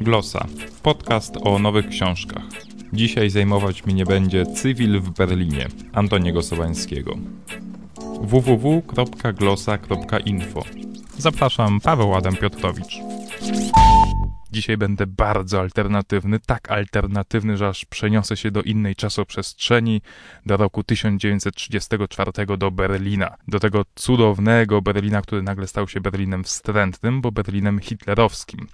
Glosa. Podcast o nowych książkach. Dzisiaj zajmować mnie będzie Cywil w Berlinie Antoniego Sobańskiego. www.glosa.info Zapraszam, Paweł Adam Piotrowicz. Dzisiaj będę bardzo alternatywny, tak alternatywny, że aż przeniosę się do innej czasoprzestrzeni, do roku 1934 do Berlina. Do tego cudownego Berlina, który nagle stał się Berlinem wstrętnym, bo Berlinem hitlerowskim.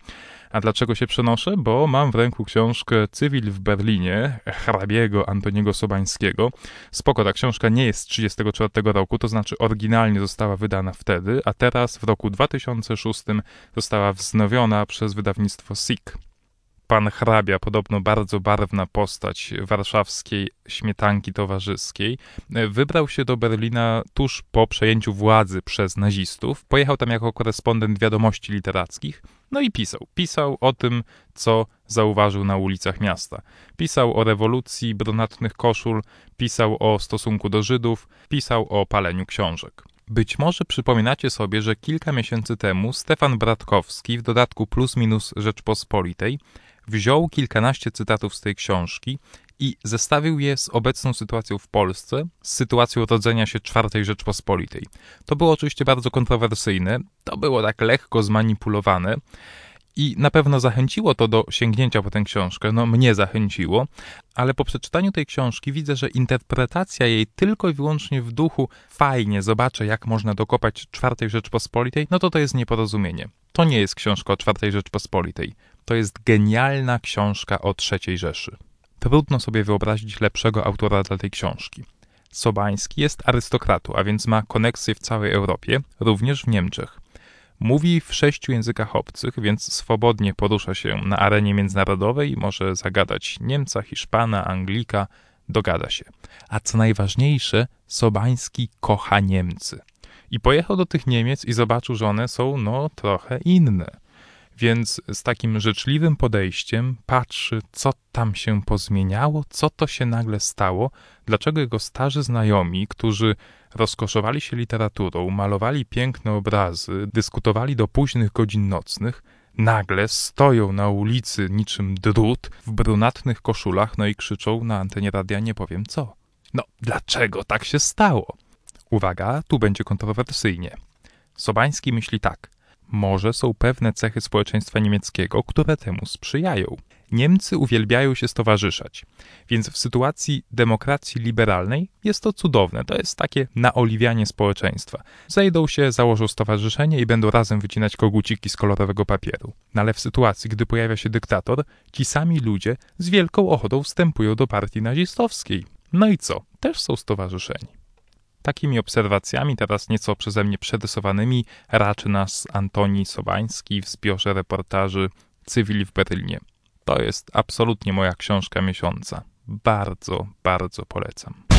A dlaczego się przenoszę? Bo mam w ręku książkę Cywil w Berlinie hrabiego Antoniego Sobańskiego. Spoko, ta książka nie jest z 1934 roku, to znaczy oryginalnie została wydana wtedy, a teraz w roku 2006 została wznowiona przez wydawnictwo SIK pan hrabia, podobno bardzo barwna postać warszawskiej śmietanki towarzyskiej, wybrał się do Berlina tuż po przejęciu władzy przez nazistów. Pojechał tam jako korespondent wiadomości literackich, no i pisał. Pisał o tym, co zauważył na ulicach miasta. Pisał o rewolucji brunatnych koszul, pisał o stosunku do Żydów, pisał o paleniu książek. Być może przypominacie sobie, że kilka miesięcy temu Stefan Bratkowski w dodatku Plus Minus Rzeczpospolitej wziął kilkanaście cytatów z tej książki i zestawił je z obecną sytuacją w Polsce, z sytuacją rodzenia się czwartej Rzeczpospolitej. To było oczywiście bardzo kontrowersyjne, to było tak lekko zmanipulowane i na pewno zachęciło to do sięgnięcia po tę książkę, no mnie zachęciło, ale po przeczytaniu tej książki widzę, że interpretacja jej tylko i wyłącznie w duchu fajnie, zobaczę jak można dokopać czwartej Rzeczpospolitej, no to to jest nieporozumienie. To nie jest książka o czwartej Rzeczpospolitej. To jest genialna książka o III Rzeszy. Trudno sobie wyobrazić lepszego autora dla tej książki. Sobański jest arystokratą, a więc ma koneksje w całej Europie, również w Niemczech. Mówi w sześciu językach obcych, więc swobodnie porusza się na arenie międzynarodowej może zagadać Niemca, Hiszpana, Anglika, dogada się. A co najważniejsze, Sobański kocha Niemcy. I pojechał do tych Niemiec i zobaczył, że one są no trochę inne. Więc z takim życzliwym podejściem patrzy, co tam się pozmieniało, co to się nagle stało, dlaczego jego starzy znajomi, którzy rozkoszowali się literaturą, malowali piękne obrazy, dyskutowali do późnych godzin nocnych, nagle stoją na ulicy niczym drut w brunatnych koszulach, no i krzyczą na antenie radia nie powiem co. No, dlaczego tak się stało? Uwaga, tu będzie kontrowersyjnie. Sobański myśli tak – może są pewne cechy społeczeństwa niemieckiego, które temu sprzyjają. Niemcy uwielbiają się stowarzyszać, więc w sytuacji demokracji liberalnej jest to cudowne. To jest takie naoliwianie społeczeństwa. Zejdą się, założą stowarzyszenie i będą razem wycinać koguciki z kolorowego papieru. No ale w sytuacji, gdy pojawia się dyktator, ci sami ludzie z wielką ochotą wstępują do partii nazistowskiej. No i co? Też są stowarzyszeni. Takimi obserwacjami, teraz nieco przeze mnie przerysowanymi, raczy nas Antoni Sobański w zbiorze reportaży Cywil w Berlinie. To jest absolutnie moja książka miesiąca. Bardzo, bardzo polecam.